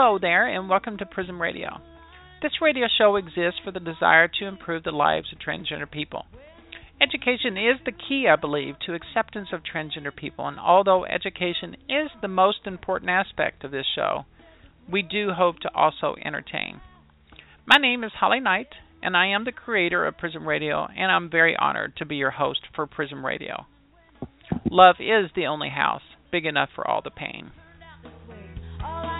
Hello there, and welcome to Prism Radio. This radio show exists for the desire to improve the lives of transgender people. Education is the key, I believe, to acceptance of transgender people, and although education is the most important aspect of this show, we do hope to also entertain. My name is Holly Knight, and I am the creator of Prism Radio, and I'm very honored to be your host for Prism Radio. Love is the only house big enough for all the pain. all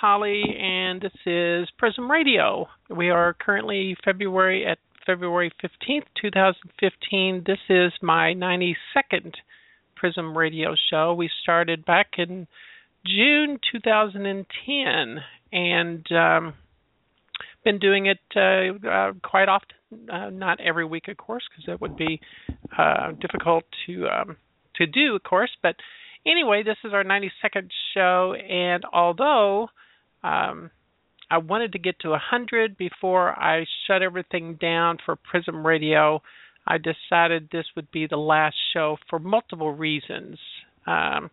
Holly, and this is Prism Radio. We are currently February at February 15th, 2015. This is my 92nd Prism Radio show. We started back in June 2010, and um, been doing it uh, uh, quite often. Uh, not every week, of course, because that would be uh, difficult to um, to do, of course. But anyway, this is our 92nd show, and although um, I wanted to get to 100 before I shut everything down for Prism Radio, I decided this would be the last show for multiple reasons. Um,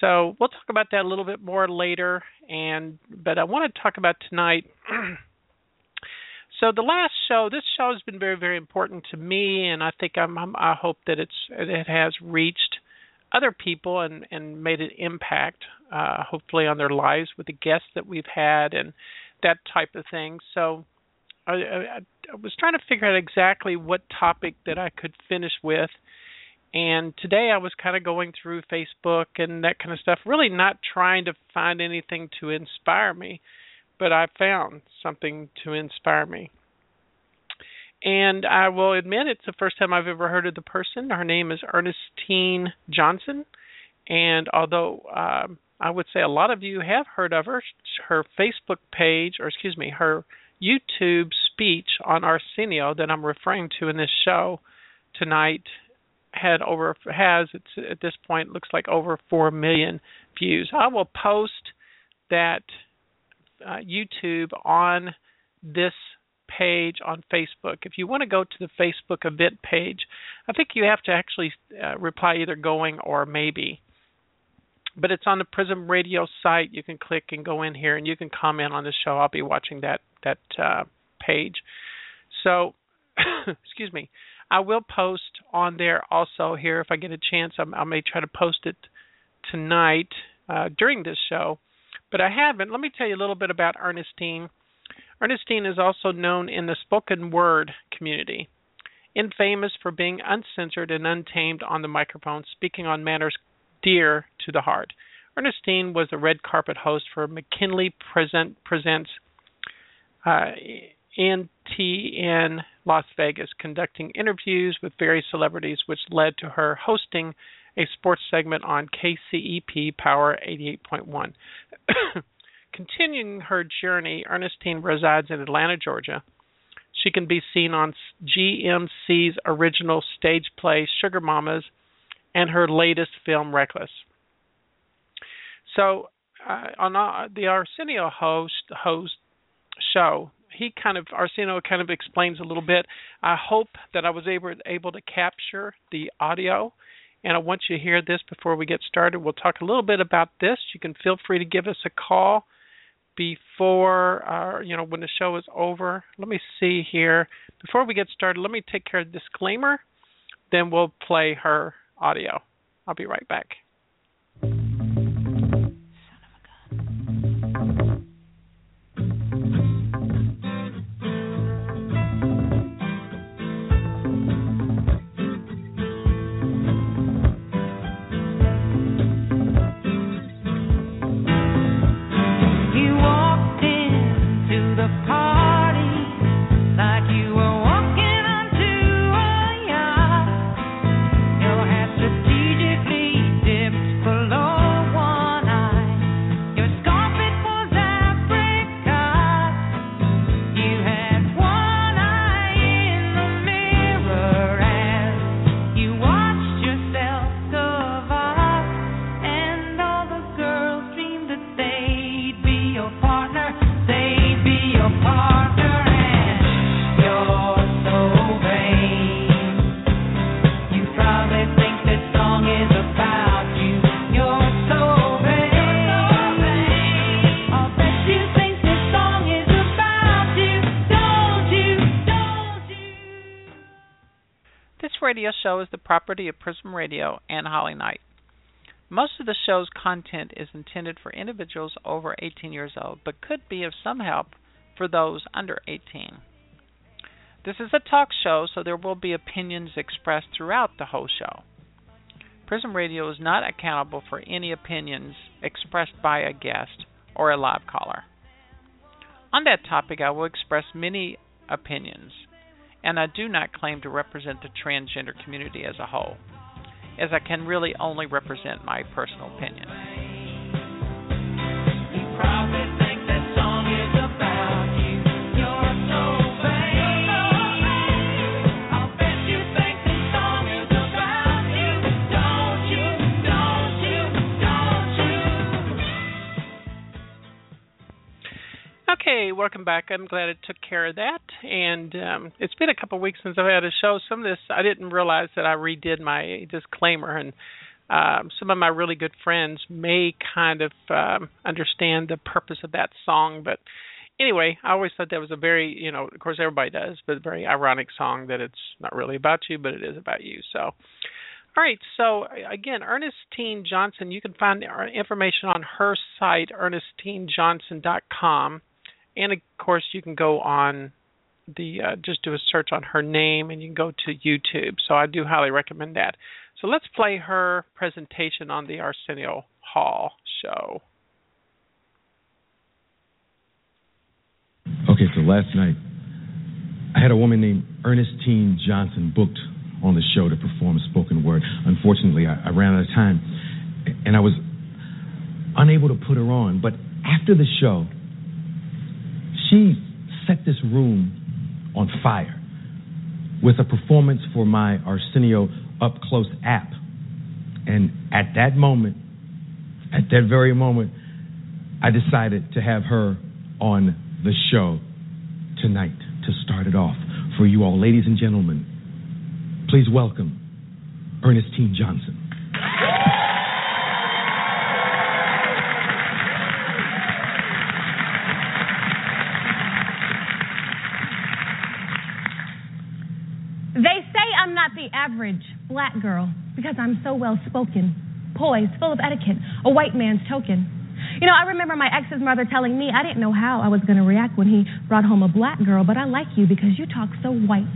so we'll talk about that a little bit more later. And but I want to talk about tonight. so the last show, this show has been very very important to me, and I think I'm, I'm I hope that it's it has reached other people and and made an impact, uh, hopefully on their lives with the guests that we've had and that type of thing. So. I, I, I was trying to figure out exactly what topic that I could finish with, and today I was kind of going through Facebook and that kind of stuff, really not trying to find anything to inspire me, but I found something to inspire me. And I will admit it's the first time I've ever heard of the person. Her name is Ernestine Johnson. And although um, I would say a lot of you have heard of her, her Facebook page, or excuse me, her YouTube speech on Arsenio that I'm referring to in this show tonight had over has it's at this point looks like over four million views. I will post that uh, YouTube on this page on Facebook. If you want to go to the Facebook event page, I think you have to actually uh, reply either going or maybe. But it's on the Prism Radio site. You can click and go in here, and you can comment on the show. I'll be watching that that uh, page. So, excuse me. I will post on there also here if I get a chance. I, I may try to post it tonight uh, during this show, but I haven't. Let me tell you a little bit about Ernestine. Ernestine is also known in the spoken word community, infamous for being uncensored and untamed on the microphone, speaking on matters dear to the heart. Ernestine was a red carpet host for McKinley Present Presents uh, NTN Las Vegas, conducting interviews with various celebrities, which led to her hosting a sports segment on KCEP Power 88.1. Continuing her journey, Ernestine resides in Atlanta, Georgia. She can be seen on GMC's original stage play Sugar Momma's and her latest film Reckless. So, uh, on uh, the Arsenio host host show, he kind of Arsenio kind of explains a little bit. I hope that I was able able to capture the audio, and I want you to hear this before we get started. We'll talk a little bit about this. You can feel free to give us a call before uh, you know when the show is over. Let me see here. Before we get started, let me take care of the disclaimer. Then we'll play her audio. I'll be right back. Radio show is the property of Prism Radio and Holly Knight. Most of the show's content is intended for individuals over 18 years old, but could be of some help for those under 18. This is a talk show, so there will be opinions expressed throughout the whole show. Prism Radio is not accountable for any opinions expressed by a guest or a live caller. On that topic, I will express many opinions, and I do not claim to represent the transgender community as a whole, as I can really only represent my personal opinion. Okay, welcome back. I'm glad it took care of that. And um, it's been a couple of weeks since I've had a show. Some of this I didn't realize that I redid my disclaimer, and um, some of my really good friends may kind of um, understand the purpose of that song. But anyway, I always thought that was a very, you know, of course everybody does, but a very ironic song that it's not really about you, but it is about you. So. All right, so again, Ernestine Johnson, you can find information on her site, ernestinejohnson.com and of course you can go on the uh, just do a search on her name and you can go to YouTube. So I do highly recommend that. So let's play her presentation on the Arsenio Hall show. Okay, so last night I had a woman named Ernestine Johnson booked on the show to perform spoken word. Unfortunately, I, I ran out of time and I was unable to put her on. But after the show, she set this room on fire with a performance for my Arsenio Up Close app. And at that moment, at that very moment, I decided to have her on the show tonight to start it off. For you all, ladies and gentlemen, please welcome Ernestine Johnson. the average black girl because I'm so well spoken, poised, full of etiquette, a white man's token. You know, I remember my ex's mother telling me I didn't know how I was going to react when he brought home a black girl, but I like you because you talk so white.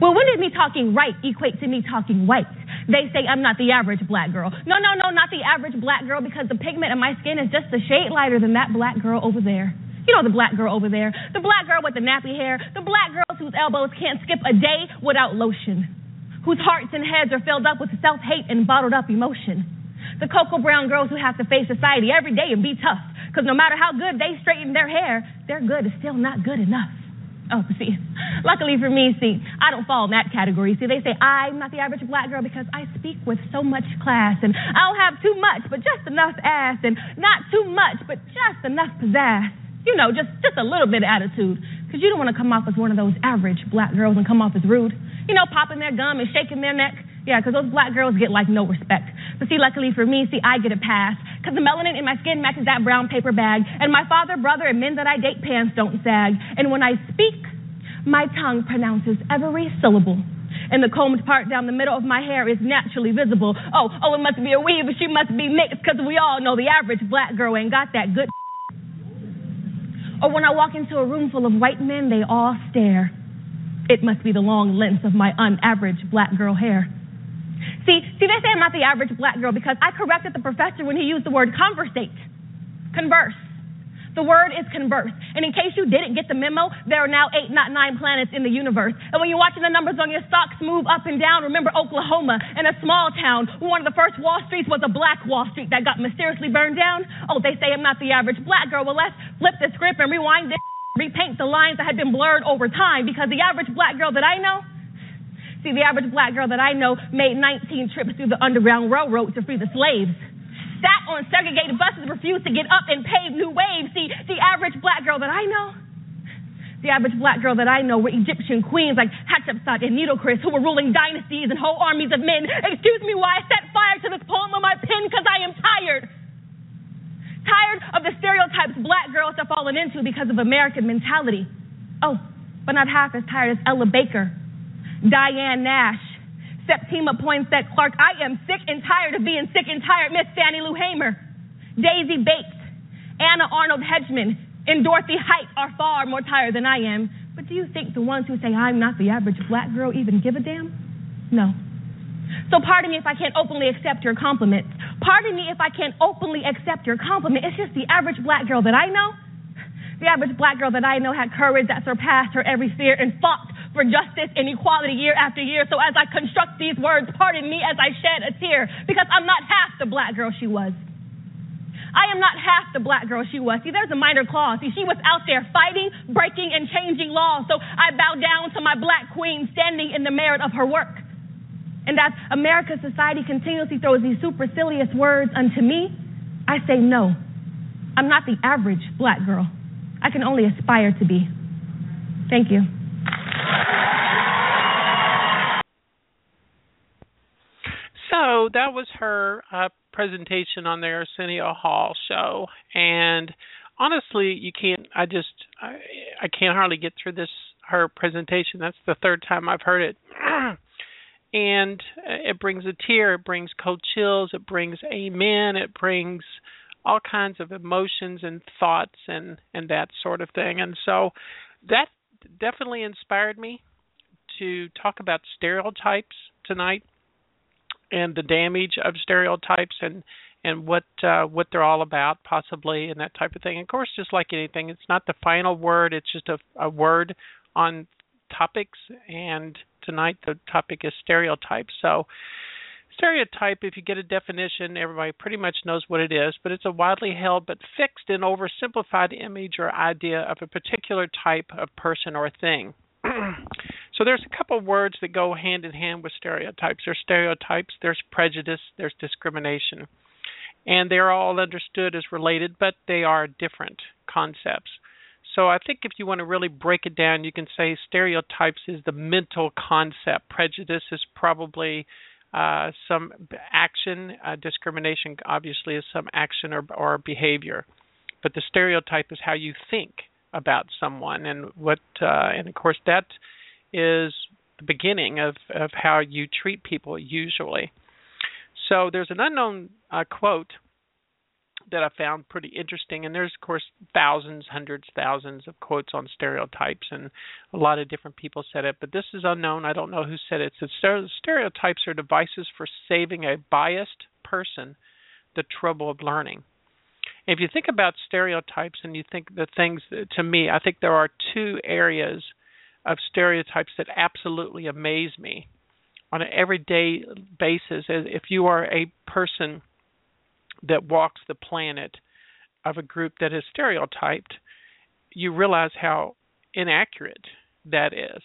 Well, when did me talking right equate to me talking white? They say I'm not the average black girl. No, no, no, not the average black girl because the pigment in my skin is just a shade lighter than that black girl over there. You know the black girl over there. The black girl with the nappy hair. The black girls whose elbows can't skip a day without lotion. Whose hearts and heads are filled up with self hate and bottled up emotion. The cocoa brown girls who have to face society every day and be tough. Because no matter how good they straighten their hair, their good is still not good enough. Oh, see, luckily for me, see, I don't fall in that category. See, they say I'm not the average black girl because I speak with so much class, and I don't have too much, but just enough ass, and not too much, but just enough pizzazz you know, just just a little bit of attitude, because you don't want to come off as one of those average black girls and come off as rude. You know, popping their gum and shaking their neck. Yeah, because those black girls get like no respect. But see, luckily for me, see, I get a pass because the melanin in my skin matches that brown paper bag, and my father, brother, and men that I date pants don't sag. And when I speak, my tongue pronounces every syllable and the combed part down the middle of my hair is naturally visible. Oh, oh, it must be a weave, she must be mixed, because we all know the average black girl ain't got that good or when I walk into a room full of white men, they all stare. It must be the long length of my unaverage black girl hair. See, see, they say I'm not the average black girl because I corrected the professor when he used the word conversate, converse. The word is converse. And in case you didn't get the memo, there are now eight, not nine planets in the universe. And when you're watching the numbers on your stocks move up and down, remember Oklahoma in a small town one of the first Wall Streets was a black Wall Street that got mysteriously burned down. Oh, they say I'm not the average black girl. Well, let's flip the script and rewind this, repaint the lines that had been blurred over time because the average black girl that I know See, the average black girl that I know made 19 trips through the Underground Railroad to free the slaves sat on segregated buses, refused to get up and pave new waves. See, the average black girl that I know, the average black girl that I know were Egyptian queens like Hatshepsut and Nitocris who were ruling dynasties and whole armies of men. Excuse me why I set fire to this poem on my pen because I am tired. Tired of the stereotypes black girls have fallen into because of American mentality. Oh, but not half as tired as Ella Baker, Diane Nash, Septima Poinsette Clark. I am sick and tired of being sick and tired, Miss Fannie Lou Hamer. Daisy Bates, Anna Arnold Hedgeman, and Dorothy Height are far more tired than I am. But do you think the ones who say I'm not the average black girl even give a damn? No. So pardon me if I can't openly accept your compliment. Pardon me if I can't openly accept your compliment. It's just the average black girl that I know. The average black girl that I know had courage that surpassed her every fear and fought for justice and equality year after year. So as I construct these words, pardon me as I shed a tear because I'm not half the black girl she was. I am not half the black girl she was. See, there's a minor clause. See, she was out there fighting, breaking, and changing laws. So I bow down to my black queen standing in the merit of her work. And as America's society continuously throws these supercilious words unto me, I say no. I'm not the average black girl. I can only aspire to be. Thank you. So that was her uh, presentation on the Arsenio Hall show, and honestly, you can't. I just I, I can't hardly get through this her presentation. That's the third time I've heard it. and it brings a tear, it brings cold chills, it brings amen, it brings all kinds of emotions and thoughts and and that sort of thing. And so that definitely inspired me to talk about stereotypes tonight and the damage of stereotypes and and what uh, what they're all about possibly and that type of thing. Of course, just like anything, it's not the final word. It's just a, a word on topics. And tonight the topic is stereotypes. So stereotype, if you get a definition, everybody pretty much knows what it is, but it's a widely held but fixed and oversimplified image or idea of a particular type of person or thing. so there's a couple of words that go hand in hand with stereotypes. There's stereotypes, there's prejudice, there's discrimination. And they're all understood as related, but they are different concepts. So I think if you want to really break it down, you can say stereotypes is the mental concept. Prejudice is probably uh, some action. Uh, discrimination obviously is some action or, or behavior, but the stereotype is how you think about someone, and what, uh, and of course that is the beginning of of how you treat people usually. So there's an unknown uh, quote that I found pretty interesting. And there's, of course, thousands, hundreds, thousands of quotes on stereotypes, and a lot of different people said it. But this is unknown. I don't know who said it. It says stereotypes are devices for saving a biased person the trouble of learning. If you think about stereotypes and you think the things, to me, I think there are two areas of stereotypes that absolutely amaze me on an everyday basis. If you are a person that walks the planet of a group that is stereotyped, you realize how inaccurate that is.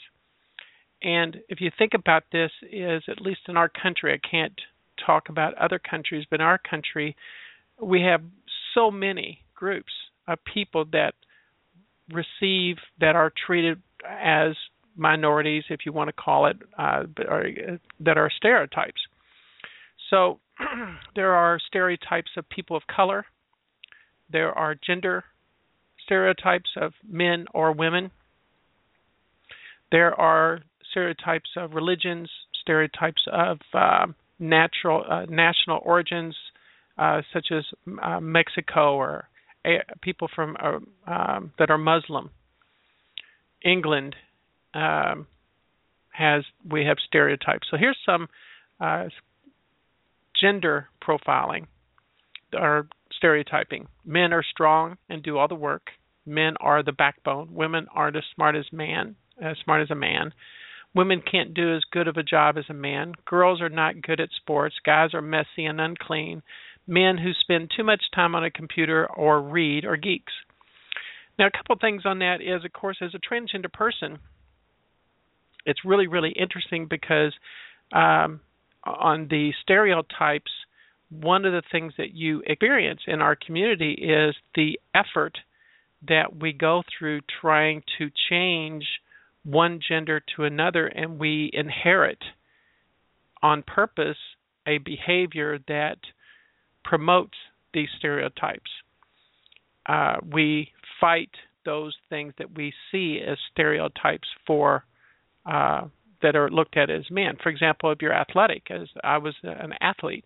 And if you think about this, is at least in our country, I can't talk about other countries, but in our country, we have so many groups of people that receive that are treated as minorities, if you want to call it, uh, that are stereotypes. So there are stereotypes of people of color. There are gender stereotypes of men or women. There are stereotypes of religions, stereotypes of uh, natural uh, national origins, uh, such as uh, Mexico or people from uh, um, that are Muslim. England um, has we have stereotypes. So here's some uh, gender profiling or stereotyping. Men are strong and do all the work. Men are the backbone. Women aren't as smart as man, as smart as a man. Women can't do as good of a job as a man. Girls are not good at sports. Guys are messy and unclean. Men who spend too much time on a computer or read are geeks. Now, a couple things on that is, of course, as a transgender person, it's really, really interesting because um, on the stereotypes, one of the things that you experience in our community is the effort that we go through trying to change one gender to another, and we inherit on purpose a behavior that promotes these stereotypes. Uh, we fight those things that we see as stereotypes for uh, that are looked at as men. For example, if you're athletic, as I was an athlete,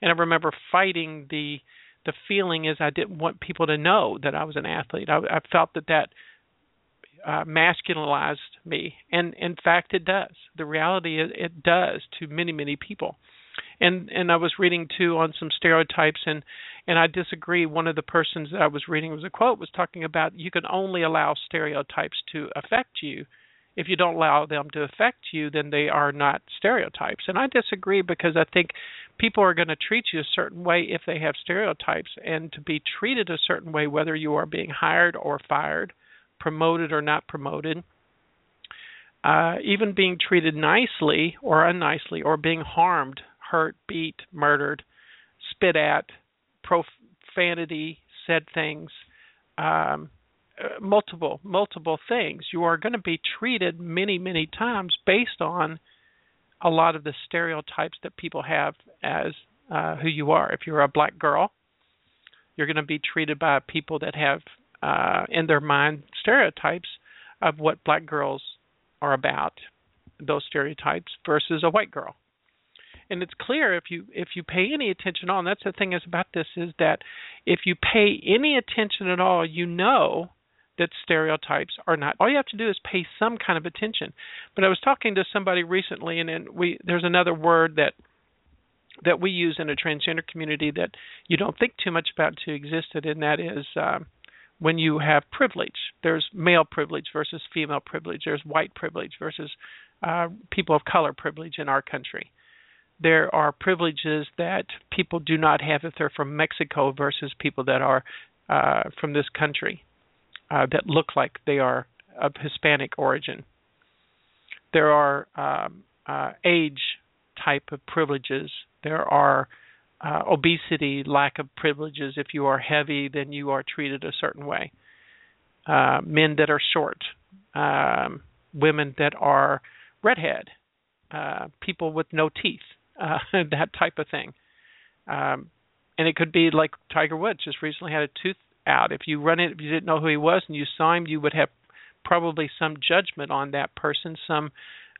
and I remember fighting the the feeling is I didn't want people to know that I was an athlete. I, I felt that that uh, masculinized me, and in fact, it does. The reality is, it does to many, many people. And and I was reading too on some stereotypes, and and I disagree. One of the persons that I was reading was a quote was talking about you can only allow stereotypes to affect you. If you don't allow them to affect you, then they are not stereotypes. And I disagree because I think people are going to treat you a certain way if they have stereotypes, and to be treated a certain way, whether you are being hired or fired, promoted or not promoted, uh, even being treated nicely or unnicely, or being harmed, hurt, beat, murdered, spit at, profanity, said things, um, uh, multiple, multiple things. You are going to be treated many, many times based on a lot of the stereotypes that people have as uh, who you are. If you're a black girl, you're going to be treated by people that have uh, in their mind stereotypes of what black girls are about, those stereotypes versus a white girl. And it's clear if you if you pay any attention at all, and that's the thing is about this is that if you pay any attention at all, you know that stereotypes are not. All you have to do is pay some kind of attention. But I was talking to somebody recently, and then we there's another word that that we use in a transgender community that you don't think too much about to existed, and that is um, when you have privilege. There's male privilege versus female privilege. There's white privilege versus uh, people of color privilege in our country. There are privileges that people do not have if they're from Mexico versus people that are uh, from this country uh, that look like they are of Hispanic origin. There are um, uh, age type of privileges. There are uh, obesity, lack of privileges. If you are heavy, then you are treated a certain way. Uh, men that are short, um, women that are redhead, uh, people with no teeth, uh, that type of thing. Um, and it could be like Tiger Woods just recently had a tooth out. If you run it, if you didn't know who he was and you saw him, you would have probably some judgment on that person, some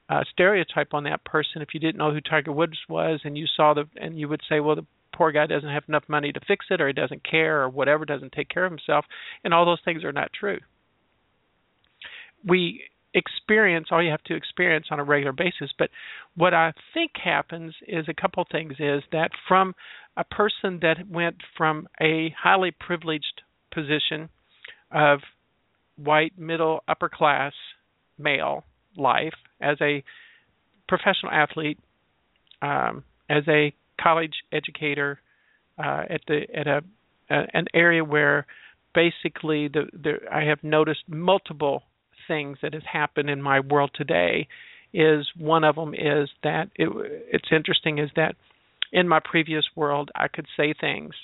uh, stereotype on that person if you didn't know who Tiger Woods was and you saw the and you would say, well, the poor guy doesn't have enough money to fix it or he doesn't care or whatever, doesn't take care of himself, and all those things are not true. We experience all you have to experience on a regular basis, but what I think happens is a couple things is that from a person that went from a highly privileged position of white middle upper class male life as a professional athlete, um, as a college educator uh, at the at a, a an area where basically the, the I have noticed multiple things that has happened in my world today. Is one of them is that it, it's interesting is that in my previous world I could say things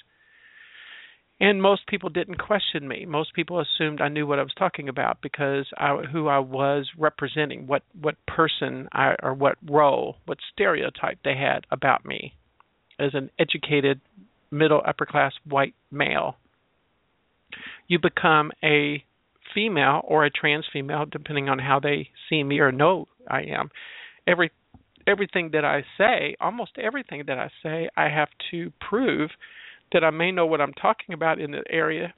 and most people didn't question me. Most people assumed I knew what I was talking about because I, who I was representing, what what person I or what role, what stereotype they had about me as an educated middle upper class white male. You become a female or a trans female depending on how they see me or know I am. Every everything that I say, almost everything that I say, I have to prove that I may know what I'm talking about in that area.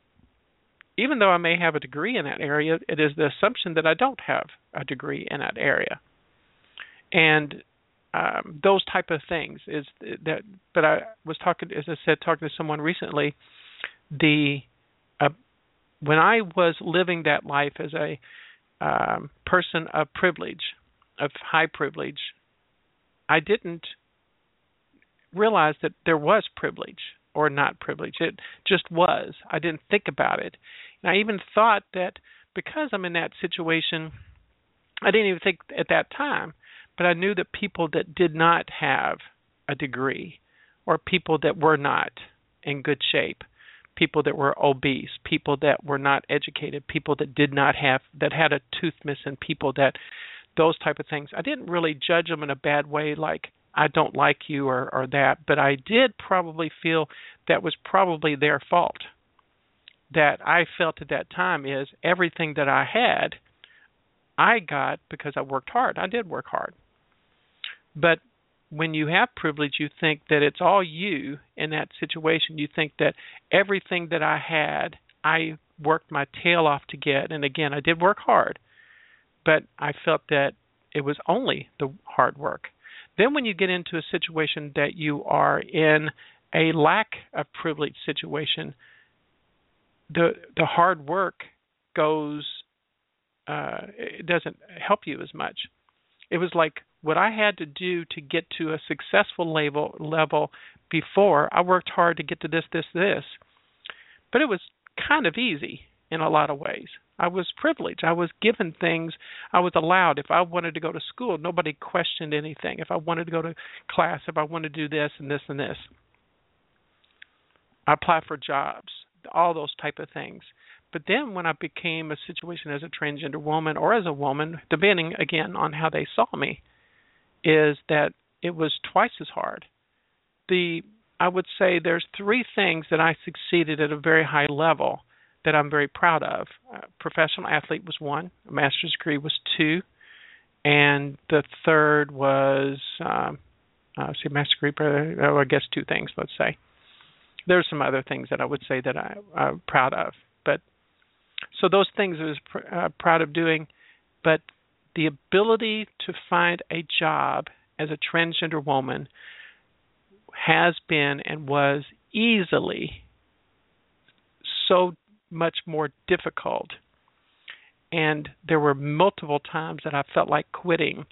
Even though I may have a degree in that area, it is the assumption that I don't have a degree in that area. And um, those type of things is that. But I was talking, as I said, talking to someone recently. The when I was living that life as a um, person of privilege, of high privilege, I didn't realize that there was privilege or not privilege. It just was. I didn't think about it. And I even thought that because I'm in that situation, I didn't even think at that time, but I knew that people that did not have a degree or people that were not in good shape, people that were obese, people that were not educated, people that did not have that had a tooth missing, people that those type of things. I didn't really judge them in a bad way like I don't like you or, or that, but I did probably feel that was probably their fault. That I felt at that time is everything that I had I got because I worked hard. I did work hard. But when you have privilege, you think that it's all you in that situation. You think that everything that I had, I worked my tail off to get. And again, I did work hard, but I felt that it was only the hard work. Then, when you get into a situation that you are in a lack of privilege situation, the the hard work goes uh, it doesn't help you as much. It was like what I had to do to get to a successful level level before. I worked hard to get to this, this, this, but it was kind of easy in a lot of ways. I was privileged. I was given things. I was allowed. If I wanted to go to school, nobody questioned anything. If I wanted to go to class, if I wanted to do this and this and this, I applied for jobs, all those type of things. But then when I became a situation as a transgender woman or as a woman, depending again on how they saw me, is that it was twice as hard. The I would say there's three things that I succeeded at a very high level that I'm very proud of. Uh, professional athlete was one, a master's degree was two, and the third was um, uh, see master's degree. Oh, I guess two things. Let's say there's some other things that I would say that I, I'm proud of, but so those things I was pr- uh, proud of doing, but the ability to find a job as a transgender woman has been and was easily so much more difficult. And there were multiple times that I felt like quitting,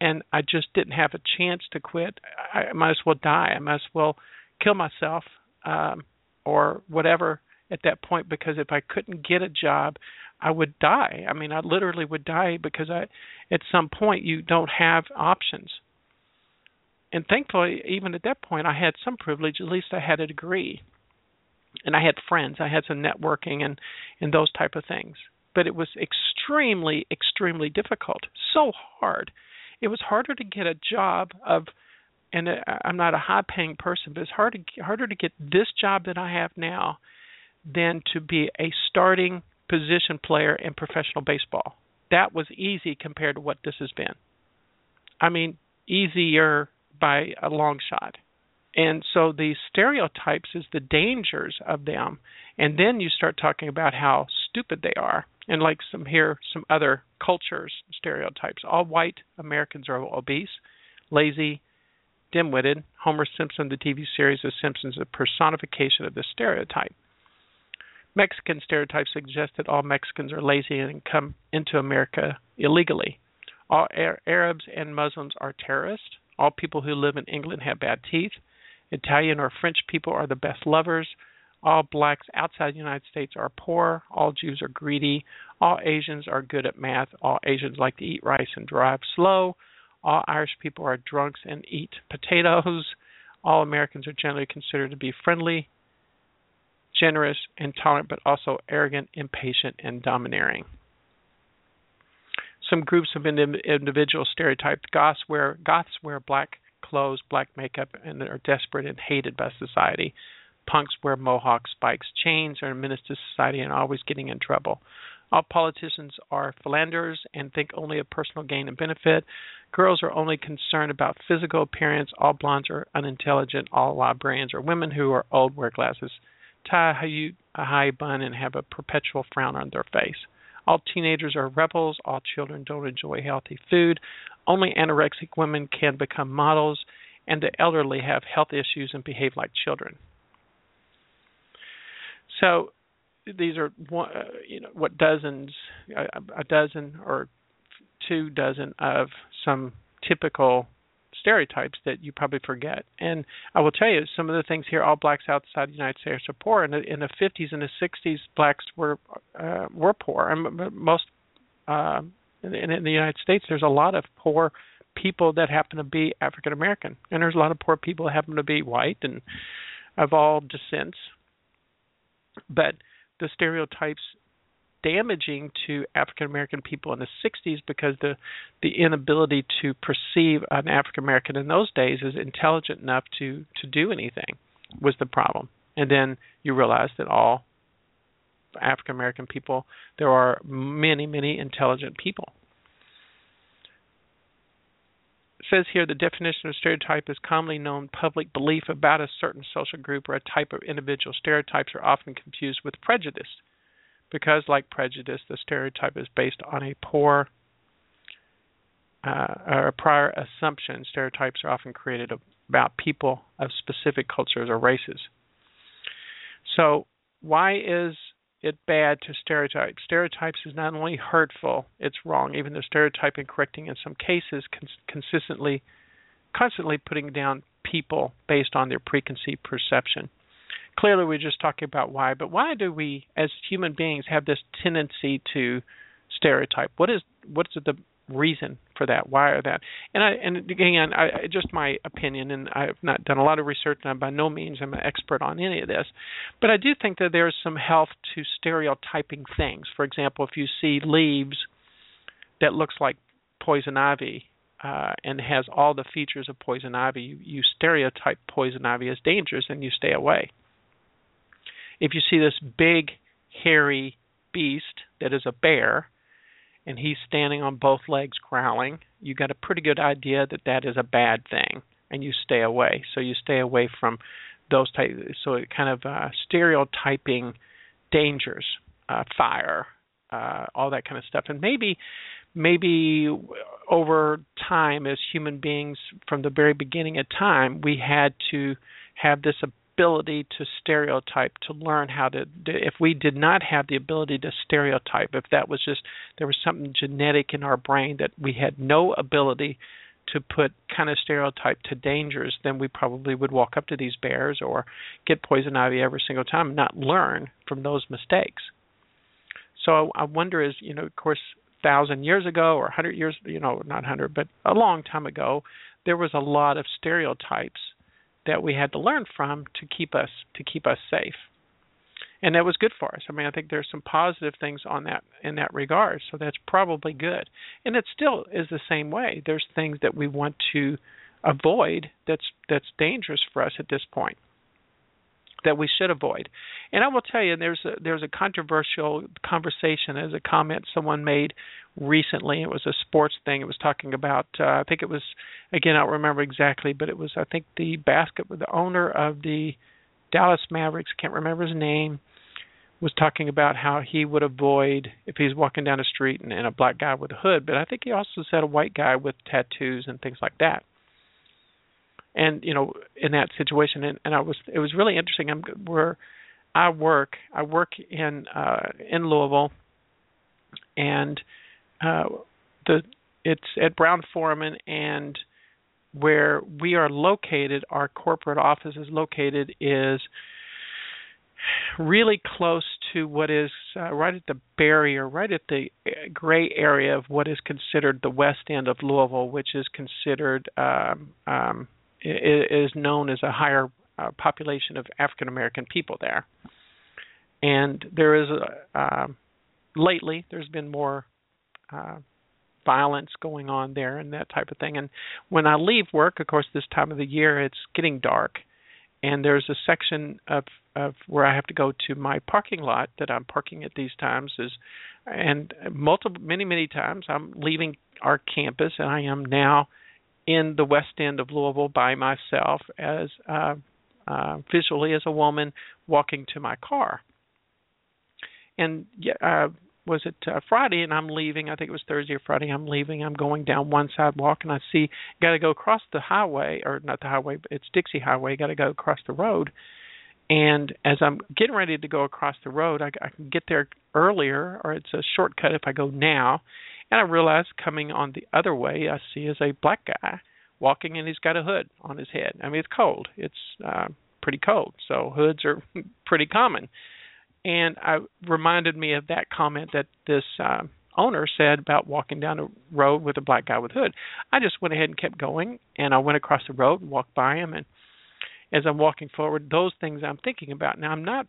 and I just didn't have a chance to quit. I might as well die. I might as well kill myself um, or whatever at that point because if I couldn't get a job, I would die. I mean, I literally would die because I at some point you don't have options. And thankfully, even at that point, I had some privilege. At least I had a degree and I had friends. I had some networking and and those type of things. But it was extremely extremely difficult. So hard. It was harder to get a job of and uh, I'm not a high paying person, but it's hard to harder to get this job that I have now than to be a starting position player in professional baseball. That was easy compared to what this has been. I mean, easier by a long shot. And so the stereotypes is the dangers of them. And then you start talking about how stupid they are. And like some here, some other cultures stereotypes. All white Americans are obese, lazy, dim-witted. Homer Simpson, the TV series of Simpsons, a personification of this stereotype. Mexican stereotypes suggest that all Mexicans are lazy and come into America illegally. All Arabs and Muslims are terrorists. All people who live in England have bad teeth. Italian or French people are the best lovers. All blacks outside the United States are poor. All Jews are greedy. All Asians are good at math. All Asians like to eat rice and drive slow. All Irish people are drunks and eat potatoes. All Americans are generally considered to be friendly, generous, and tolerant, but also arrogant, impatient, and domineering. Some groups of individuals stereotyped goths wear goths wear black clothes, black makeup, and are desperate and hated by society. Punks wear mohawks, spikes, chains, are a menace to society and always getting in trouble. All politicians are philanderers and think only of personal gain and benefit. Girls are only concerned about physical appearance. All blondes are unintelligent. All librarians are women who are old, wear glasses, tie a high bun, and have a perpetual frown on their face. All teenagers are rebels. All children don't enjoy healthy food. Only anorexic women can become models, and the elderly have health issues and behave like children. So these are uh, you know what dozens, a dozen or two dozen of some typical stereotypes that you probably forget. And I will tell you, some of the things here, all blacks outside the United States are poor. The, in the 50s and the 60s, blacks were uh, were poor, and most uh, in, in the United States, there's a lot of poor people that happen to be African American, and there's a lot of poor people that happen to be white and of all descents. But the stereotypes damaging to African American people in the 60s because the the inability to perceive an African American in those days as intelligent enough to to do anything was the problem. And then you realize that all African American people, there are many, many intelligent people. It says here the definition of stereotype is commonly known public belief about a certain social group or a type of individual. Stereotypes are often confused with prejudice because, like prejudice, the stereotype is based on a poor uh, or a prior assumption. Stereotypes are often created about people of specific cultures or races. So, why is it bad to stereotype? Stereotypes is not only hurtful, it's wrong. Even though stereotyping correcting in some cases cons- consistently, constantly putting down people based on their preconceived perception. Clearly, we're just talking about why, but why do we, as human beings, have this tendency to stereotype? What is what's the reason for that. Why are that? And I and again, I, just my opinion, and I've not done a lot of research, and I'm by no means am an expert on any of this, but I do think that there's some health to stereotyping things. For example, if you see leaves that looks like poison ivy uh, and has all the features of poison ivy, you, you stereotype poison ivy as dangerous, and you stay away. If you see this big, hairy beast that is a bear, and he's standing on both legs growling, you got a pretty good idea that that is a bad thing, and you stay away. So you stay away from those type. So it kind of uh, stereotyping dangers, uh, fire, uh, all that kind of stuff, and maybe maybe over time as human beings from the very beginning of time we had to have this ability to stereotype to learn how to if we did not have the ability to stereotype if that was just there was something genetic in our brain that we had no ability to put kind of stereotype to dangers then we probably would walk up to these bears or get poison ivy every single time and not learn from those mistakes. So i wonder is you know of course thousand years ago or hundred years you know not hundred but a long time ago there was a lot of stereotypes that we had to learn from to keep us to keep us safe. And that was good for us. I mean, I think there's some positive things on that in that regard. So that's probably good. And it still is the same way. There's things that we want to avoid that's that's dangerous for us at this point that we should avoid. And I will tell you, there's a there's a controversial conversation as a comment someone made recently. It was a sports thing. It was talking about uh, I think it was again I don't remember exactly, but it was I think the basket the owner of the Dallas Mavericks, can't remember his name, was talking about how he would avoid if he's walking down the street and, and a black guy with a hood, but I think he also said a white guy with tattoos and things like that. And you know, in that situation, and, and I was it was really interesting. I'm where I work. I work in uh, in Louisville, and uh, the it's at Brown Forman and where we are located, our corporate office is located is really close to what is uh, right at the barrier, right at the uh, gray area of what is considered the west end of Louisville, which is considered um, um, is known as a higher uh, population of African American people there. And there is a, uh, lately there's been more uh, violence going on there and that type of thing. And when I leave work, of course, this time of the year, it's getting dark, and there's a section of of where I have to go to my parking lot that I'm parking at these times is, and multiple many many times I'm leaving our campus and I am now in the west end of Louisville by myself as uh, uh, visually as a woman walking to my car. And uh, was it uh, Friday and I'm leaving. I think it was Thursday or Friday. I'm leaving. I'm going down one sidewalk and I see got to go across the highway or not the highway, but it's Dixie Highway. Got to go across the road. And as I'm getting ready to go across the road, I, I can get there earlier, or it's a shortcut if I go now. And I realize coming on the other way, I see is a black guy walking, and he's got a hood on his head. I mean, it's cold. It's uh, pretty cold, so hoods are pretty common and I reminded me of that comment that this uh, owner said about walking down a road with a black guy with hood. I just went ahead and kept going, and I went across the road and walked by him. And as I'm walking forward, those things I'm thinking about. Now, I'm not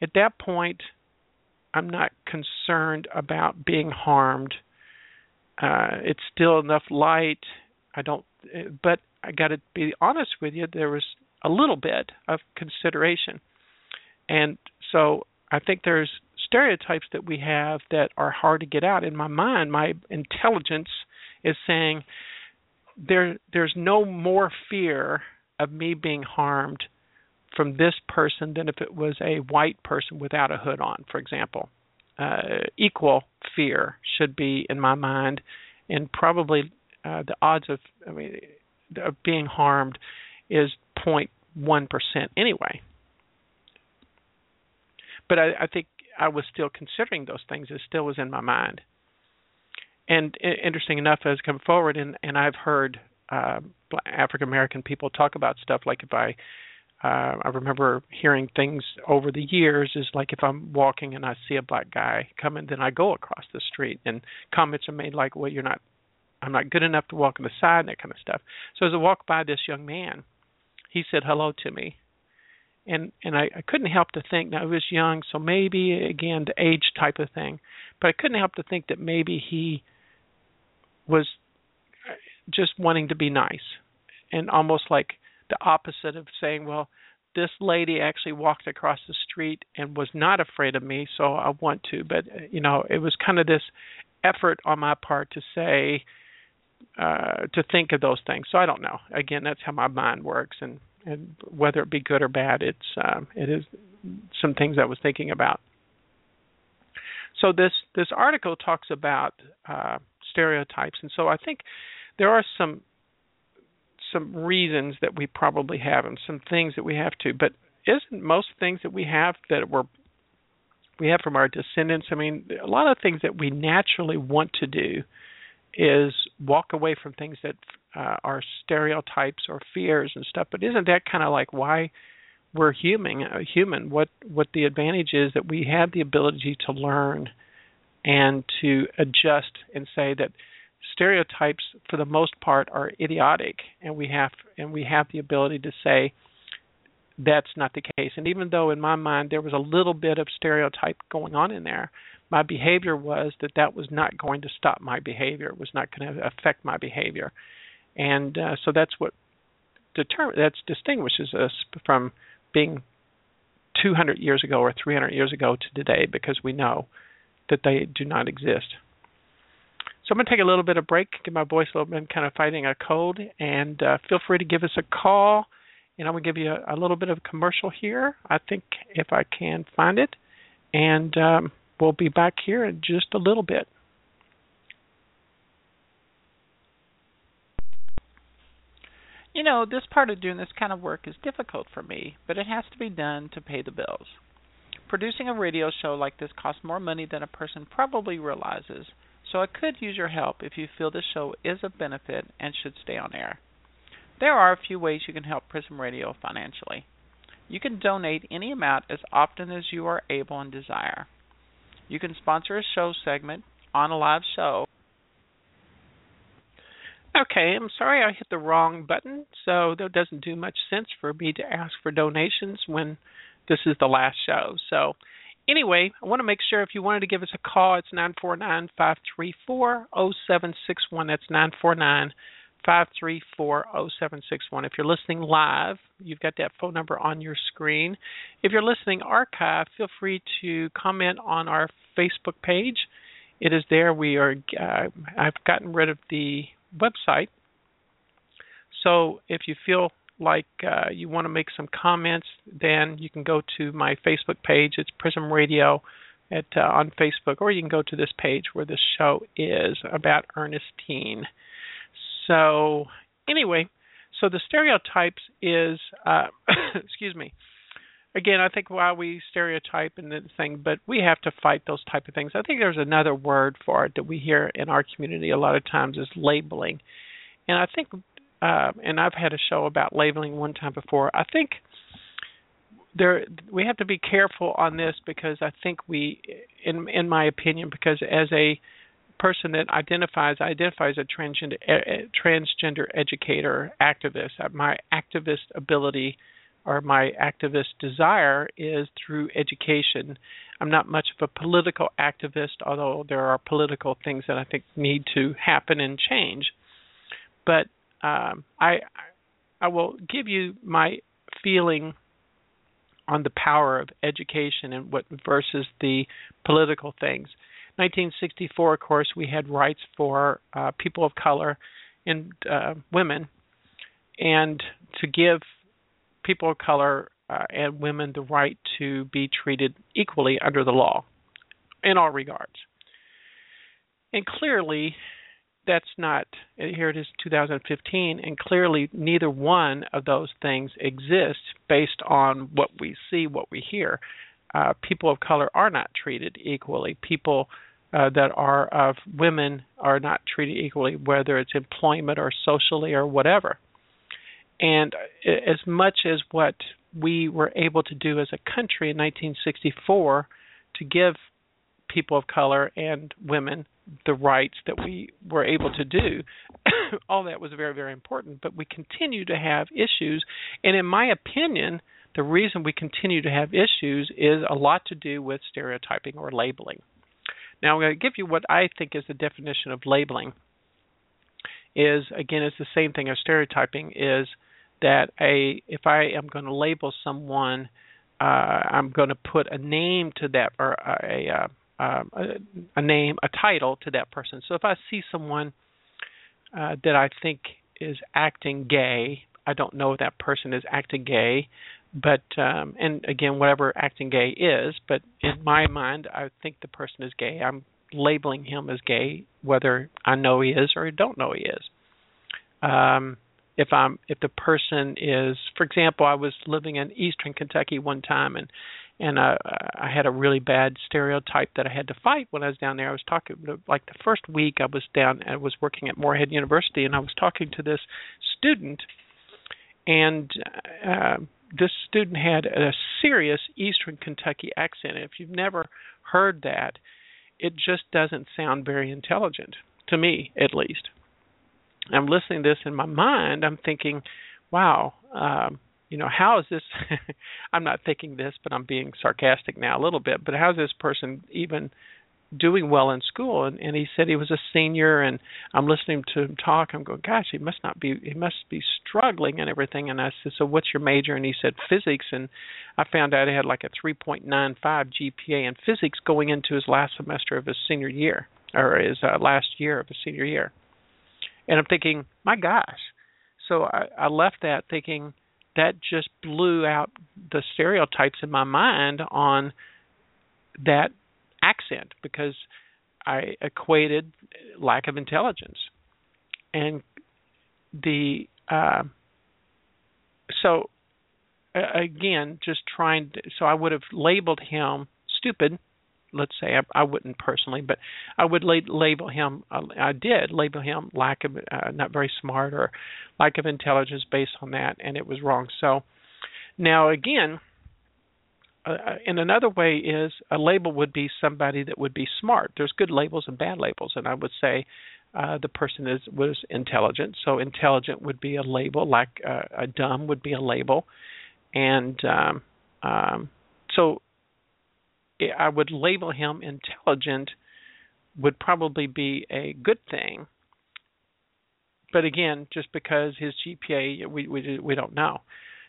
at that point. I'm not concerned about being harmed. Uh, it's still enough light. I don't, but I got to be honest with you. There was a little bit of consideration, and so I think there's stereotypes that we have that are hard to get out. In my mind, my intelligence is saying there there's no more fear of me being harmed from this person than if it was a white person without a hood on, for example. Uh, equal fear should be in my mind, and probably uh, the odds of I mean of being harmed is 0.1 percent anyway. But I, I think I was still considering those things. It still was in my mind. And interesting enough, has come forward, and, and I've heard uh, African American people talk about stuff like if I uh, I remember hearing things over the years is like if I'm walking and I see a black guy coming, then I go across the street, and comments are made like, "Well, you're not, I'm not good enough to walk on the side," and that kind of stuff. So as I walked by this young man, he said hello to me, and and I, I couldn't help to think. Now he was young, so maybe again the age type of thing, but I couldn't help to think that maybe he was just wanting to be nice, and almost like the opposite of saying, well, this lady actually walked across the street and was not afraid of me, so I want to. But you know, it was kind of this effort on my part to say, uh, to think of those things. So I don't know. Again, that's how my mind works, and and whether it be good or bad, it's um, it is some things I was thinking about. So this this article talks about uh, stereotypes, and so I think there are some some reasons that we probably have and some things that we have to. But isn't most things that we have that were we have from our descendants? I mean, a lot of things that we naturally want to do is walk away from things that uh, are stereotypes or fears and stuff. But isn't that kind of like why we're human? Uh, human. What what the advantage is that we have the ability to learn and to adjust and say that stereotypes for the most part are idiotic and we have and we have the ability to say that's not the case. And even though in my mind there was a little bit of stereotype going on in there my behavior was that that was not going to stop my behavior. It was not going to affect my behavior. And uh, so that's what determine that distinguishes us from being 200 years ago or 300 years ago to today because we know that they do not exist so I'm going to take a little bit of break, get my voice a little bit, kind of fighting a cold, and uh, feel free to give us a call. And I'm going to give you a, a, little bit of commercial here. I think if I can find it, and um, we'll be back here in just a little bit. You know, this part of doing this kind of work is difficult for me, but it has to be done to pay the bills. Producing a radio show like this costs more money than a person probably realizes, so I could use your help if you feel this show is of benefit and should stay on air. There are a few ways you can help Prism Radio financially. You can donate any amount as often as you are able and desire. You can sponsor a show segment on a live show. Okay, I'm sorry I hit the wrong button, so that doesn't do much sense for me to ask for donations when this is the last show. So Anyway, I want to make sure if you wanted to give us a call, it's 949 534 0761. That's 949 534 0761. If you're listening live, you've got that phone number on your screen. If you're listening archive, feel free to comment on our Facebook page. It is there. We are. Uh, I've gotten rid of the website, so if you feel like uh, you want to make some comments, then you can go to my Facebook page. It's Prism Radio at uh, on Facebook, or you can go to this page where this show is about Ernestine. So anyway, so the stereotypes is, uh, excuse me. Again, I think why we stereotype and the thing, but we have to fight those type of things. I think there's another word for it that we hear in our community a lot of times is labeling, and I think uh, and I've had a show about labeling one time before. I think there we have to be careful on this because I think we, in in my opinion, because as a person that identifies identifies a transgender a, transgender educator activist, uh, my activist ability or my activist desire is through education. I'm not much of a political activist, although there are political things that I think need to happen and change. But um, I I will give you my feeling on the power of education and what versus the political things. 1964, of course, we had rights for uh, people of color and uh, women, and to give people of color uh, and women the right to be treated equally under the law in all regards. And clearly, that's not here it is 2015 and clearly neither one of those things exists based on what we see what we hear. Uh, people of color are not treated equally. People uh, that are of women are not treated equally whether it's employment or socially or whatever. And as much as what we were able to do as a country in 1964 to give people of color and women the rights that we were able to do. All that was very, very important, but we continue to have issues. And in my opinion, the reason we continue to have issues is a lot to do with stereotyping or labeling. Now, I'm going to give you what I think is the definition of labeling. Is again, it's the same thing as stereotyping. Is that a if I am going to label someone, uh, I'm going to put a name to that or a, a uh, um, a, name, a title to that person. So if I see someone uh, that I think is acting gay, I don't know if that person is acting gay, but um, and again, whatever acting gay is, but in my mind, I think the person is gay. I'm labeling him as gay, whether I know he is or I don't know he is. Um, if I'm if the person is, for example, I was living in Eastern Kentucky one time, and and uh, I had a really bad stereotype that I had to fight when I was down there. I was talking like the first week I was down, I was working at Morehead University, and I was talking to this student, and uh, this student had a serious Eastern Kentucky accent. If you've never heard that, it just doesn't sound very intelligent to me, at least. I'm listening to this in my mind. I'm thinking, wow. Um, you know, how is this? I'm not thinking this, but I'm being sarcastic now a little bit. But how's this person even doing well in school? And, and he said he was a senior, and I'm listening to him talk. I'm going, gosh, he must not be, he must be struggling and everything. And I said, so what's your major? And he said physics. And I found out he had like a 3.95 GPA in physics going into his last semester of his senior year, or his uh, last year of his senior year. And I'm thinking, my gosh. So I, I left that thinking that just blew out the stereotypes in my mind on that accent because I equated lack of intelligence. And the uh, so uh, again just trying to, so I would have labeled him stupid let's say I, I wouldn't personally, but I would la- label him. Uh, I did label him lack of uh, not very smart or lack of intelligence based on that, and it was wrong. So now again, uh, uh, in another way is a label would be somebody that would be smart. There's good labels and bad labels, and I would say uh, the person is was intelligent. So intelligent would be a label, like uh, a dumb would be a label, and um, um, so I would label him intelligent would probably be a good thing. But again, just because his GPA, we we we don't know.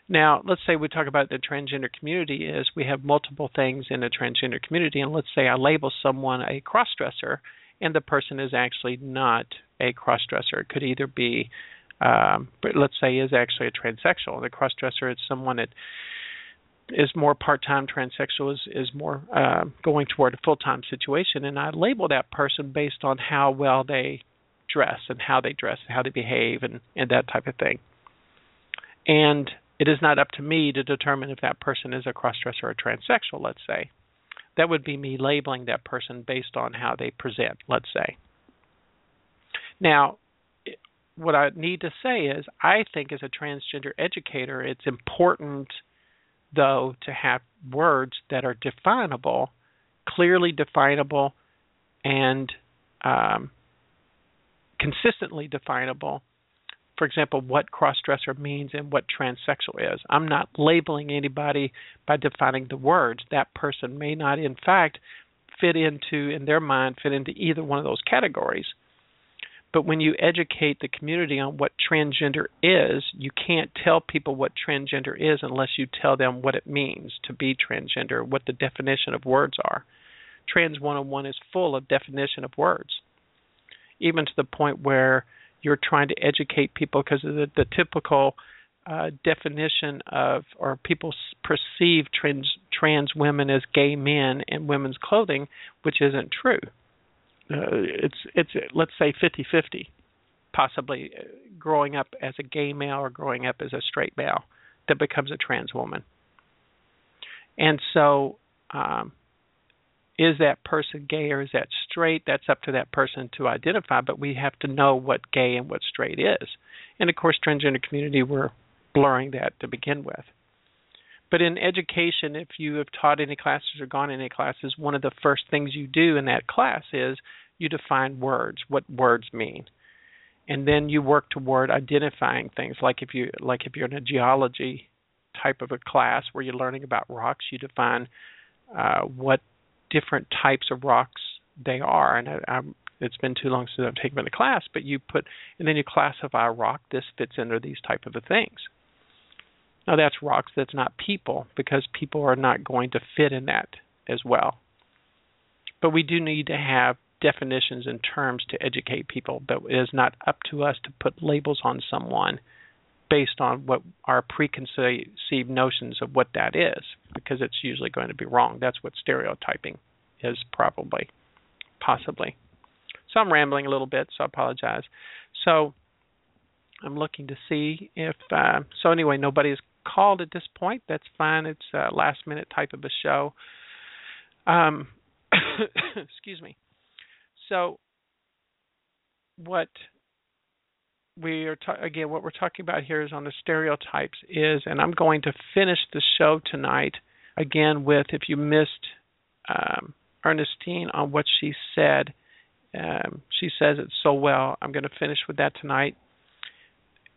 Now, let's say we talk about the transgender community is we have multiple things in a transgender community, and let's say I label someone a crossdresser, and the person is actually not a crossdresser. It could either be, um, but let's say is actually a transsexual. The crossdresser is someone that is more part-time transsexual is is more uh, going toward a full-time situation and I label that person based on how well they dress and how they dress and how they behave and and that type of thing. And it is not up to me to determine if that person is a crossdresser or a transsexual, let's say. That would be me labeling that person based on how they present, let's say. Now, what I need to say is I think as a transgender educator it's important – though, to have words that are definable, clearly definable, and um, consistently definable. For example, what crossdresser means and what transsexual is. I'm not labeling anybody by defining the words. That person may not, in fact, fit into, in their mind, fit into either one of those categories. But when you educate the community on what transgender is, you can't tell people what transgender is unless you tell them what it means to be transgender, what the definition of words are. Trans 101 is full of definition of words, even to the point where you're trying to educate people because the, the typical uh, definition of, or people perceive trans trans women as gay men in women's clothing, which isn't true. Uh, it's it's let's say 50-50, possibly growing up as a gay male or growing up as a straight male that becomes a trans woman. And so, um, is that person gay or is that straight? That's up to that person to identify. But we have to know what gay and what straight is. And of course, transgender community we're blurring that to begin with. But in education, if you have taught any classes or gone any classes, one of the first things you do in that class is you define words, what words mean. And then you work toward identifying things like if you like if you're in a geology type of a class where you're learning about rocks, you define uh, what different types of rocks they are. And I, I'm, it's been too long since I've taken the class, but you put and then you classify a rock. This fits under these type of things. Now that's rocks, that's not people, because people are not going to fit in that as well. But we do need to have definitions and terms to educate people, but it is not up to us to put labels on someone based on what our preconceived notions of what that is, because it's usually going to be wrong. That's what stereotyping is, probably, possibly. So I'm rambling a little bit, so I apologize. So I'm looking to see if. Uh, so anyway, nobody's called at this point. That's fine. It's a last minute type of a show. Um, excuse me. So, what we are ta- again, what we're talking about here is on the stereotypes is, and I'm going to finish the show tonight again with if you missed um, Ernestine on what she said. Um, she says it so well. I'm going to finish with that tonight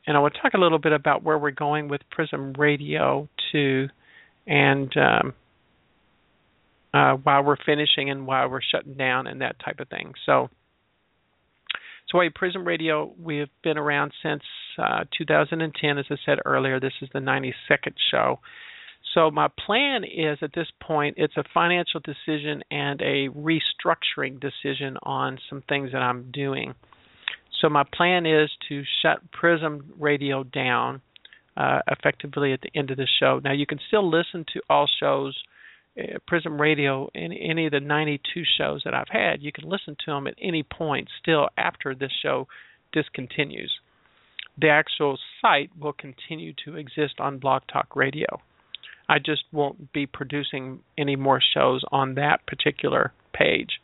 and I will talk a little bit about where we're going with Prism Radio too, and um, uh, while we're finishing and while we're shutting down and that type of thing. So, so wait, Prism Radio, we've been around since uh, 2010, as I said earlier. This is the 92nd show. So my plan is at this point, it's a financial decision and a restructuring decision on some things that I'm doing. So my plan is to shut Prism Radio down uh, effectively at the end of the show. Now you can still listen to all shows, uh, Prism Radio, in any of the 92 shows that I've had. You can listen to them at any point still after this show discontinues. The actual site will continue to exist on Blog Talk Radio. I just won't be producing any more shows on that particular page.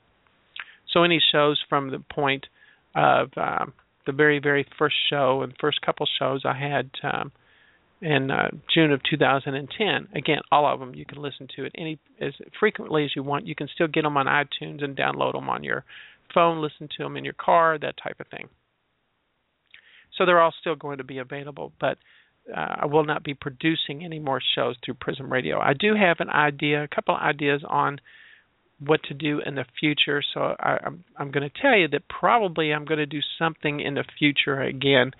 So any shows from the point of um, the very very first show and first couple shows I had um, in uh, June of 2010. Again, all of them you can listen to it any as frequently as you want. You can still get them on iTunes and download them on your phone, listen to them in your car, that type of thing. So they're all still going to be available, but uh, I will not be producing any more shows through Prism Radio. I do have an idea, a couple ideas on what to do in the future. So I, am I'm, I'm going to tell you that probably I'm going to do something in the future again,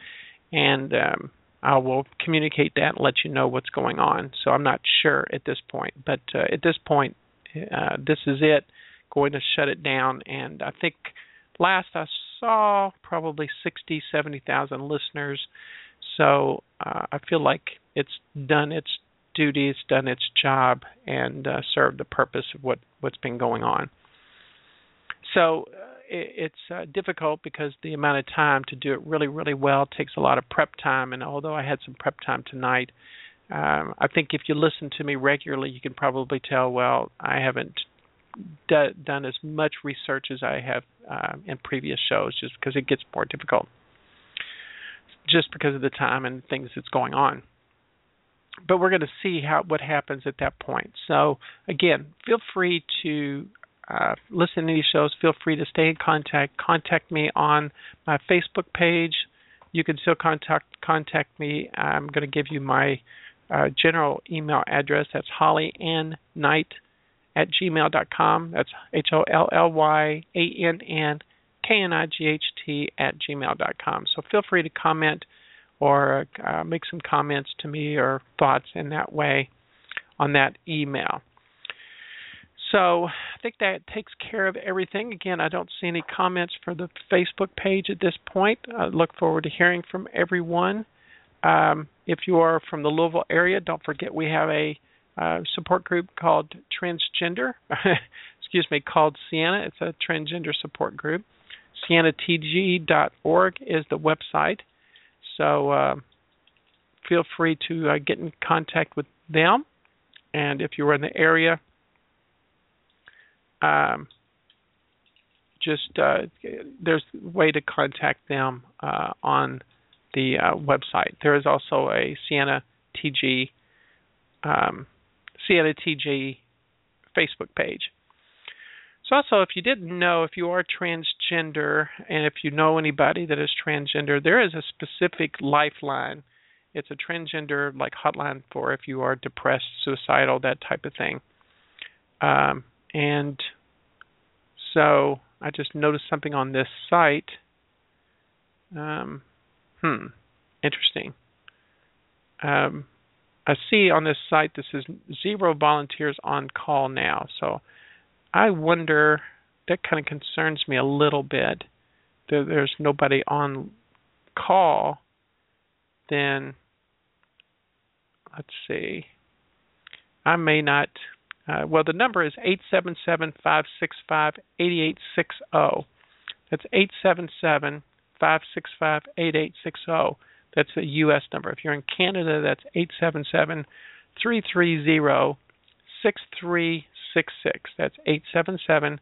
and um, I will communicate that and let you know what's going on. So I'm not sure at this point, but uh, at this point, uh, this is it. Going to shut it down, and I think last I saw probably 60, 70,000 listeners. So uh, I feel like it's done its duty, it's done its job, and uh, served the purpose of what what's been going on. So uh, it, it's uh, difficult because the amount of time to do it really, really well takes a lot of prep time. And although I had some prep time tonight, um, I think if you listen to me regularly, you can probably tell. Well, I haven't d- done as much research as I have uh, in previous shows, just because it gets more difficult, just because of the time and things that's going on but we're going to see how what happens at that point. So again, feel free to uh, listen to these shows. Feel free to stay in contact. Contact me on my Facebook page. You can still contact contact me. I'm going to give you my uh, general email address. That's Holly Ann Knight at gmail.com. That's H O L L Y A N N K-N-I-G-H-T at gmail.com. So feel free to comment or uh, make some comments to me or thoughts in that way on that email. So I think that takes care of everything. Again, I don't see any comments for the Facebook page at this point. I look forward to hearing from everyone. Um, if you are from the Louisville area, don't forget we have a uh, support group called Transgender, excuse me, called Sienna. It's a transgender support group. SiennaTG.org is the website. So uh, feel free to uh, get in contact with them. And if you're in the area, um, just uh, there's a way to contact them uh, on the uh, website. There is also a Sienna TG um, Sienna TG Facebook page. So also, if you didn't know, if you are transgender and if you know anybody that is transgender, there is a specific lifeline. It's a transgender like hotline for if you are depressed, suicidal, that type of thing. Um, and so I just noticed something on this site. Um, hmm, interesting. Um, I see on this site this is zero volunteers on call now. So I wonder that kind of concerns me a little bit. There's nobody on call. Then let's see. I may not uh, well, the number is 877 565 8860. That's 877 565 8860. That's a U.S. number. If you're in Canada, that's 877 330 6366. That's 877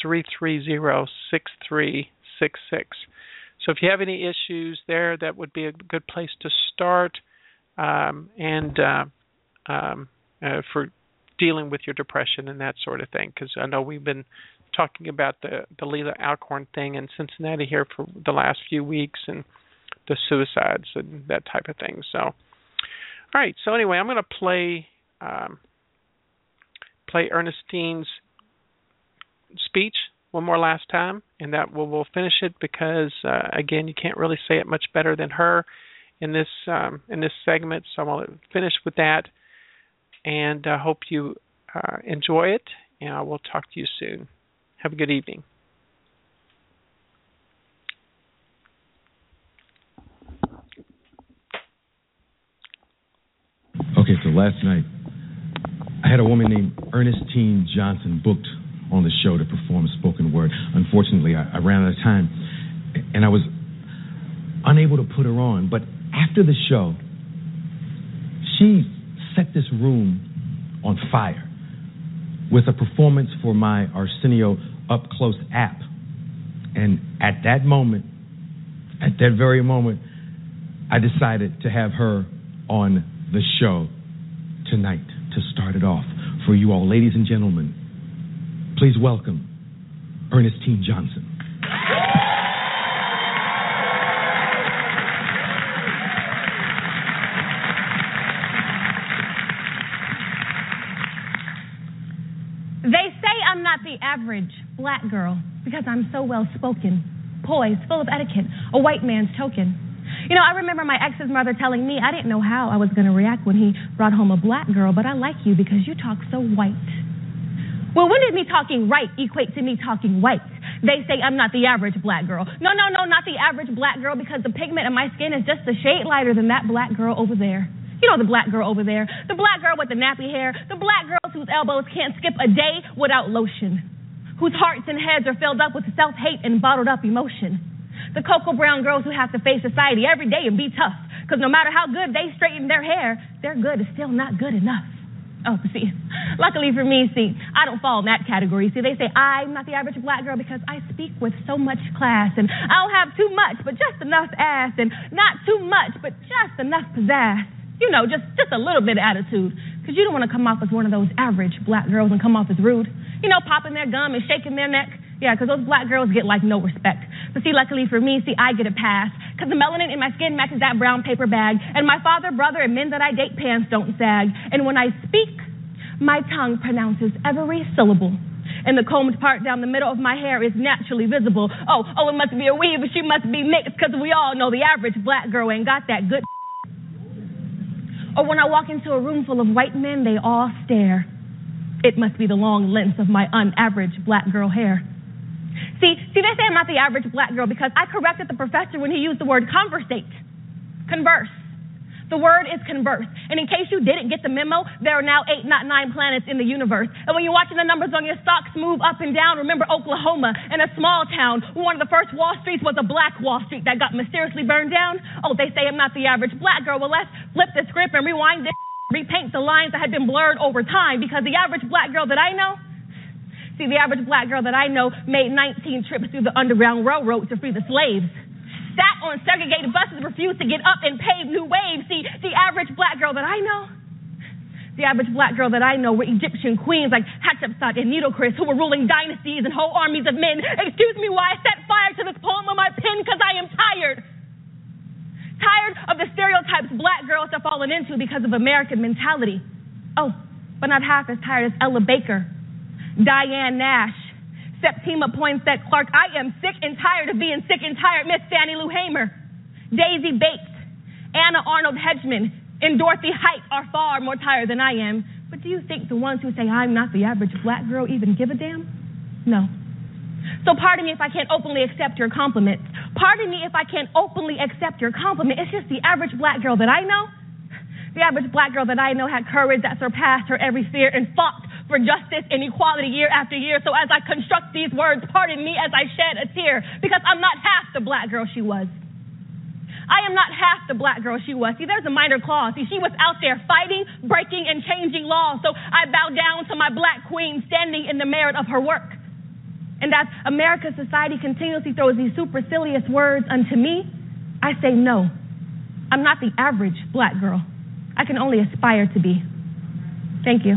330 6366. So if you have any issues there, that would be a good place to start. Um, and uh, um, uh, for dealing with your depression and that sort of thing. Because I know we've been talking about the the Leelah Alcorn thing in Cincinnati here for the last few weeks and the suicides and that type of thing. So, all right. So anyway, I'm going to play um, play Ernestine's speech one more last time, and that will we'll finish it because uh, again, you can't really say it much better than her in this um, in this segment. So I'll finish with that and I uh, hope you uh, enjoy it. And I will talk to you soon. Have a good evening. Okay, so last night I had a woman named Ernestine Johnson booked on the show to perform spoken word. Unfortunately, I, I ran out of time and I was unable to put her on. But after the show, she set this room on fire with a performance for my Arsenio Up Close app. And at that moment, at that very moment, I decided to have her on the show tonight to start it off. For you all, ladies and gentlemen, please welcome Ernestine Johnson. They say I'm not the average black girl because I'm so well spoken, poised, full of etiquette, a white man's token. You know, I remember my ex's mother telling me I didn't know how I was going to react when he brought home a black girl, but I like you because you talk so white. Well, when did me talking right equate to me talking white? They say I'm not the average black girl. No, no, no, not the average black girl because the pigment in my skin is just a shade lighter than that black girl over there. You know the black girl over there. The black girl with the nappy hair. The black girls whose elbows can't skip a day without lotion. Whose hearts and heads are filled up with self hate and bottled up emotion. The cocoa brown girls who have to face society every day and be tough. Because no matter how good they straighten their hair, their good is still not good enough. Oh, see, luckily for me, see, I don't fall in that category. See, they say I'm not the average black girl because I speak with so much class and I don't have too much, but just enough ass and not too much, but just enough pizzazz you know, just just a little bit of attitude. Because you don't want to come off as one of those average black girls and come off as rude. You know, popping their gum and shaking their neck. Yeah, because those black girls get like no respect. But see, luckily for me, see, I get a pass. Because the melanin in my skin matches that brown paper bag. And my father, brother, and men that I date pants don't sag. And when I speak, my tongue pronounces every syllable. and the combed part down the middle of my hair is naturally visible. Oh, oh, it must be a weave, she must be mixed, because we all know the average black girl ain't got that good. Or when I walk into a room full of white men, they all stare. It must be the long length of my unaverage black girl hair. See, see, they say I'm not the average black girl because I corrected the professor when he used the word conversate, converse. The word is converse. And in case you didn't get the memo, there are now eight, not nine planets in the universe. And when you're watching the numbers on your stocks move up and down, remember Oklahoma in a small town one of the first Wall Streets was a black Wall Street that got mysteriously burned down. Oh, they say I'm not the average black girl. Well, let's flip the script and rewind this, repaint the lines that had been blurred over time because the average black girl that I know, see, the average black girl that I know made 19 trips through the Underground Railroad to free the slaves sat on segregated buses, refused to get up and pave new waves. See, the average black girl that I know, the average black girl that I know were Egyptian queens like Hatshepsut and Nitocris who were ruling dynasties and whole armies of men. Excuse me why I set fire to this poem on my pen because I am tired. Tired of the stereotypes black girls have fallen into because of American mentality. Oh, but not half as tired as Ella Baker, Diane Nash, Septima Poinsette Clark. I am sick and tired of being sick and tired. Miss Fannie Lou Hamer, Daisy Bates, Anna Arnold Hedgeman, and Dorothy Height are far more tired than I am. But do you think the ones who say I'm not the average black girl even give a damn? No. So pardon me if I can't openly accept your compliment. Pardon me if I can't openly accept your compliment. It's just the average black girl that I know. The average black girl that I know had courage that surpassed her every fear and fought for justice and equality year after year. So as I construct these words, pardon me as I shed a tear because I'm not half the black girl she was. I am not half the black girl she was. See, there's a minor clause. See, she was out there fighting, breaking, and changing laws. So I bow down to my black queen standing in the merit of her work. And as America's society continuously throws these supercilious words unto me, I say no. I'm not the average black girl. I can only aspire to be. Thank you.